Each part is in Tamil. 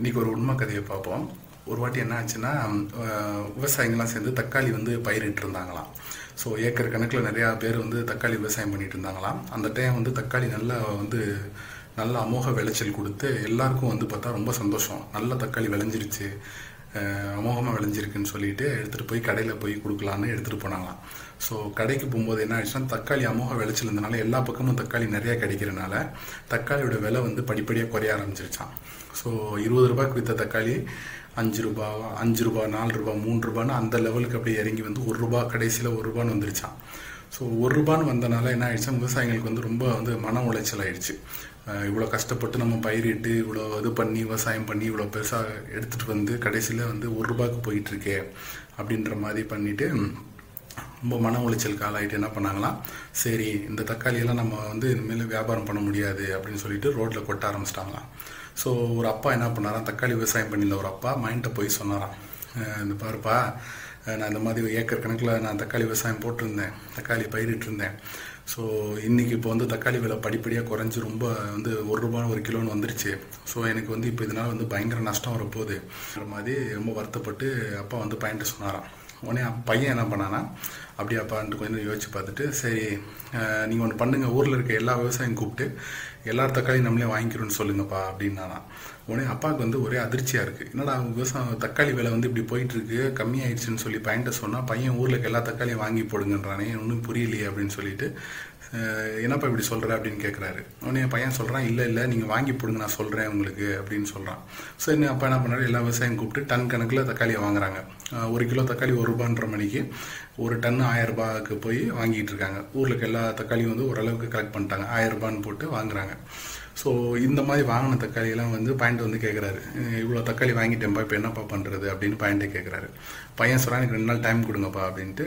இன்னைக்கு ஒரு உண்மை கதையை பார்ப்போம். ஒரு வாட்டி என்ன ஆச்சுன்னா விவசாயிங்கெல்லாம் சேர்ந்து தக்காளி வந்து பயிரிட்டு இருந்தாங்களாம். ஸோ ஏக்கர் கணக்கில் நிறையா பேர் வந்து தக்காளி விவசாயம் பண்ணிட்டு இருந்தாங்களாம். அந்த டைம் வந்து தக்காளி நல்லா வந்து நல்ல அமோக விளைச்சல் கொடுத்து எல்லாருக்கும் வந்து பார்த்தா ரொம்ப சந்தோஷம். நல்ல தக்காளி விளைஞ்சிருச்சு. அமோகமாக விளைஞ்சிருக்குன்னு சொல்லிட்டு எடுத்துகிட்டு போய் கடையில் போய் கொடுக்கலான்னு எடுத்துகிட்டு போனாங்களாம். ஸோ கடைக்கு போகும்போது என்ன ஆயிடுச்சுன்னா தக்காளி அமோக விளைச்சல் இருந்தனால எல்லா பக்கமும் தக்காளி நிறையா கிடைக்கிறனால தக்காளியோட விலை வந்து படிப்படியாக குறைய ஆரம்பிச்சிருச்சான் ஸோ இருபது ரூபாய்க்கு விற்ற தக்காளி அஞ்சு ரூபா அஞ்சு ரூபா நாலு ரூபா மூணு ரூபான்னு அந்த லெவலுக்கு அப்படியே இறங்கி வந்து ஒரு ரூபா கடைசியில் ஒரு ரூபான்னு வந்துருச்சான் ஸோ ஒரு ரூபான்னு வந்தனால என்ன ஆயிடுச்சுன்னா விவசாயிகளுக்கு வந்து ரொம்ப வந்து மன உளைச்சல் ஆயிடுச்சு. இவ்வளோ கஷ்டப்பட்டு நம்ம பயிரிட்டு இவ்வளோ இது பண்ணி விவசாயம் பண்ணி இவ்வளோ பெருசாக எடுத்துகிட்டு வந்து கடைசியில் வந்து ஒரு ரூபாய்க்கு போயிட்டுருக்கே அப்படின்ற மாதிரி பண்ணிவிட்டு ரொம்ப மன உளைச்சலுக்கு ஆளாயிட்டு என்ன பண்ணாங்களாம்? சரி இந்த தக்காளியெல்லாம் நம்ம வந்து இனிமேல் வியாபாரம் பண்ண முடியாது அப்படின்னு சொல்லிட்டு ரோட்டில் கொட்ட ஆரம்பிச்சிட்டாங்களாம். ஸோ ஒரு அப்பா என்ன பண்ணாராம்? தக்காளி விவசாயம் பண்ணியிருந்த ஒரு அப்பா மைண்ட்டை போய் சொன்னாராம். இந்த பாருப்பா நான் இந்த மாதிரி ஏக்கர் கணக்கில் நான் தக்காளி விவசாயம் போட்டிருந்தேன். தக்காளி பயிரிட்டிருந்தேன். ஸோ இன்றைக்கி இப்போ வந்து தக்காளி விலை படிப்படியாக குறைஞ்சி ரொம்ப வந்து ஒரு ரூபா ஒரு கிலோன்னு வந்துருச்சு. ஸோ எனக்கு வந்து இப்போ இதனால் வந்து பயங்கர நஷ்டம் வரப்போகுது. மாதிரி ரொம்ப வருத்தப்பட்டு அப்பா வந்து பயன்ட்டு சொன்னாராம். உடனே அப்ப பையன் என்ன பண்ணானா அப்படியாப்பான்ட்டு கொஞ்சம் யோசிச்சு பார்த்துட்டு சரி நீங்கள் ஒன்று பண்ணுங்கள் ஊரில் இருக்க எல்லா விவசாயியும் கூப்பிட்டு எல்லார் தக்காளியும் நம்மளே வாங்கிக்கிறோன்னு சொல்லுங்கப்பா அப்படின்னானா. உடனே அப்பாவுக்கு வந்து ஒரே அதிர்ச்சியாக இருக்குது என்னடா விவசாயம் தக்காளி விலை வந்து இப்படி போயிட்டுருக்கு கம்மியாயிடுச்சுன்னு சொல்லி பையன்ட்ட சொன்னால் பையன் ஊரில் இருக்க எல்லா தக்காளியும் வாங்கி போடுங்கன்றானே ஒன்றும் புரியலையே அப்படின்னு சொல்லிட்டு என்னப்பா இப்படி சொல்கிற அப்படின்னு கேட்குறாரு உடனே என் பையன் சொல்கிறான் இல்லை இல்லை நீங்கள் வாங்கி போடுங்க நான் சொல்கிறேன் உங்களுக்கு அப்படின்னு சொல்கிறான் சரி அப்பா என்ன பண்ணாரு எல்லா விவசாயம் கூப்பிட்டு டன் கணக்கில் தக்காளியை வாங்குறாங்க. ஒரு கிலோ தக்காளி ஒரு ரூபான்ற மணிக்கு ஒரு டன் ஆயிரம் ரூபாய்க்கு போய் வாங்கிட்டு இருக்காங்க. ஊரில் எல்லா தக்காளியும் வந்து ஓரளவுக்கு கலெக்ட் பண்ணிட்டாங்க. ஆயிரம் ரூபான்னு போட்டு வாங்குறாங்க. ஸோ இந்த மாதிரி வாங்கின தக்காளியெல்லாம் வந்து பாயிண்ட் வந்து கேட்குறாரு இவ்வளோ தக்காளி வாங்கிட்டேன்ப்பா இப்போ என்னப்பா பண்ணுறது அப்படின்னு பாயிண்ட்டே கேட்குறாரு பையன் சொல்கிறான் எனக்கு ரெண்டு நாள் டைம் கொடுங்கப்பா அப்படின்ட்டு.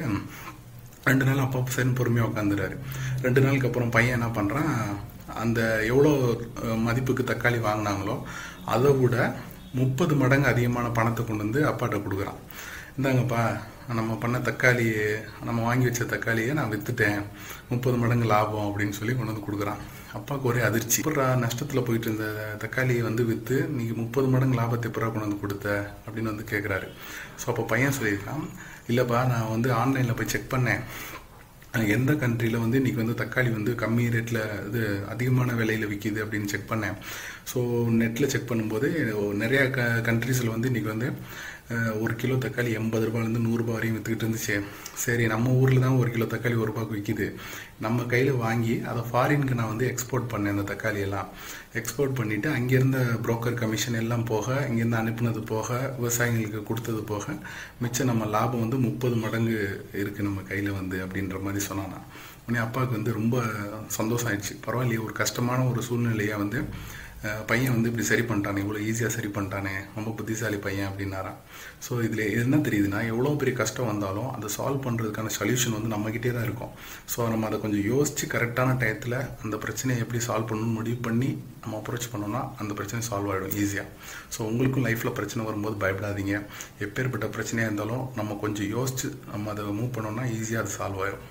ரெண்டு நாள் அப்பா சரின்னு பொறுமையாக உட்காந்துறாரு ரெண்டு நாளுக்கு அப்புறம் பையன் என்ன பண்ணுறான் அந்த எவ்வளோ மதிப்புக்கு தக்காளி வாங்கினாங்களோ அதை விட முப்பது மடங்கு அதிகமான பணத்தை கொண்டு வந்து அப்பாட்ட கொடுக்குறான். இந்தாங்கப்பா நம்ம பண்ண தக்காளி நம்ம வாங்கி வச்ச தக்காளியை நான் வித்துட்டேன். முப்பது மடங்கு லாபம் அப்படின்னு சொல்லி கொண்டு வந்து கொடுக்குறான். அப்பாவுக்கு ஒரே அதிர்ச்சி. எப்படா நஷ்டத்தில் போயிட்டு இருந்த தக்காளியை வந்து விற்று நீங்கள் முப்பது மடங்கு லாபத்தை எப்படா கொண்டு வந்து கொடுத்த? அப்படின்னு வந்து கேட்குறாரு ஸோ அப்போ பையன் சொல்லியிருக்கான் இல்லைப்பா நான் வந்து ஆன்லைனில் போய் செக் பண்ணேன். எந்த கண்ட்ரியில் வந்து இன்றைக்கி வந்து தக்காளி வந்து கம்மி ரேட்டில் இது அதிகமான விலையில் விற்கிது அப்படின்னு செக் பண்ணேன். ஸோ நெட்டில் செக் பண்ணும்போது நிறையா க கண்ட்ரீஸில் வந்து இன்றைக்கி வந்து ஒரு கிலோ தக்காளி எண்பது ரூபாயிலேருந்து நூறுரூபா வரையும் விற்றுக்கிட்டு இருந்துச்சு. சரி நம்ம ஊரில் தான் ஒரு கிலோ தக்காளி ஒரு ரூபாய்க்கு விற்கிது நம்ம கையில் வாங்கி அதை ஃபாரினுக்கு நான் வந்து எக்ஸ்போர்ட் பண்ணேன் அந்த தக்காளி எல்லாம். எக்ஸ்போர்ட் பண்ணிவிட்டு அங்கேருந்த புரோக்கர் கமிஷன் எல்லாம் போக இங்கேருந்து அனுப்புனது போக விவசாயிகளுக்கு கொடுத்தது போக மிச்சம் நம்ம லாபம் வந்து முப்பது மடங்கு இருக்குது நம்ம கையில் வந்து அப்படின்ற மாதிரி சொன்னானா. உடனே அப்பாவுக்கு வந்து ரொம்ப சந்தோஷம் ஆயிடுச்சு. பரவாயில்லையே ஒரு கஷ்டமான ஒரு சூழ்நிலையை வந்து பையன் வந்து இப்படி சரி பண்ணிட்டானே இவ்வளோ ஈஸியாக சரி பண்ணிட்டானே ரொம்ப புத்திசாலி பையன் அப்படின்னாரான் ஸோ இதில் என்ன தெரியுதுன்னா எவ்வளோ பெரிய கஷ்டம் வந்தாலும் அதை சால்வ் பண்ணுறதுக்கான சொல்யூஷன் வந்து நம்மக்கிட்டே தான் இருக்கும். ஸோ நம்ம அதை கொஞ்சம் யோசித்து கரெக்டான டயத்தில் அந்த பிரச்சனையை எப்படி சால்வ் பண்ணணும்னு முடிவு பண்ணி நம்ம அப்ரோச் பண்ணோம்னா அந்த பிரச்சனை சால்வ் ஆகிடும் ஈஸியாக ஸோ உங்களுக்கும் லைஃப்பில் பிரச்சனை வரும்போது பயப்படாதீங்க. எப்பேற்பட்ட பிரச்சனையாக இருந்தாலும் நம்ம கொஞ்சம் யோசித்து நம்ம அதை மூவ் பண்ணோம்னா ஈஸியாக அது சால்வ் ஆகிடும்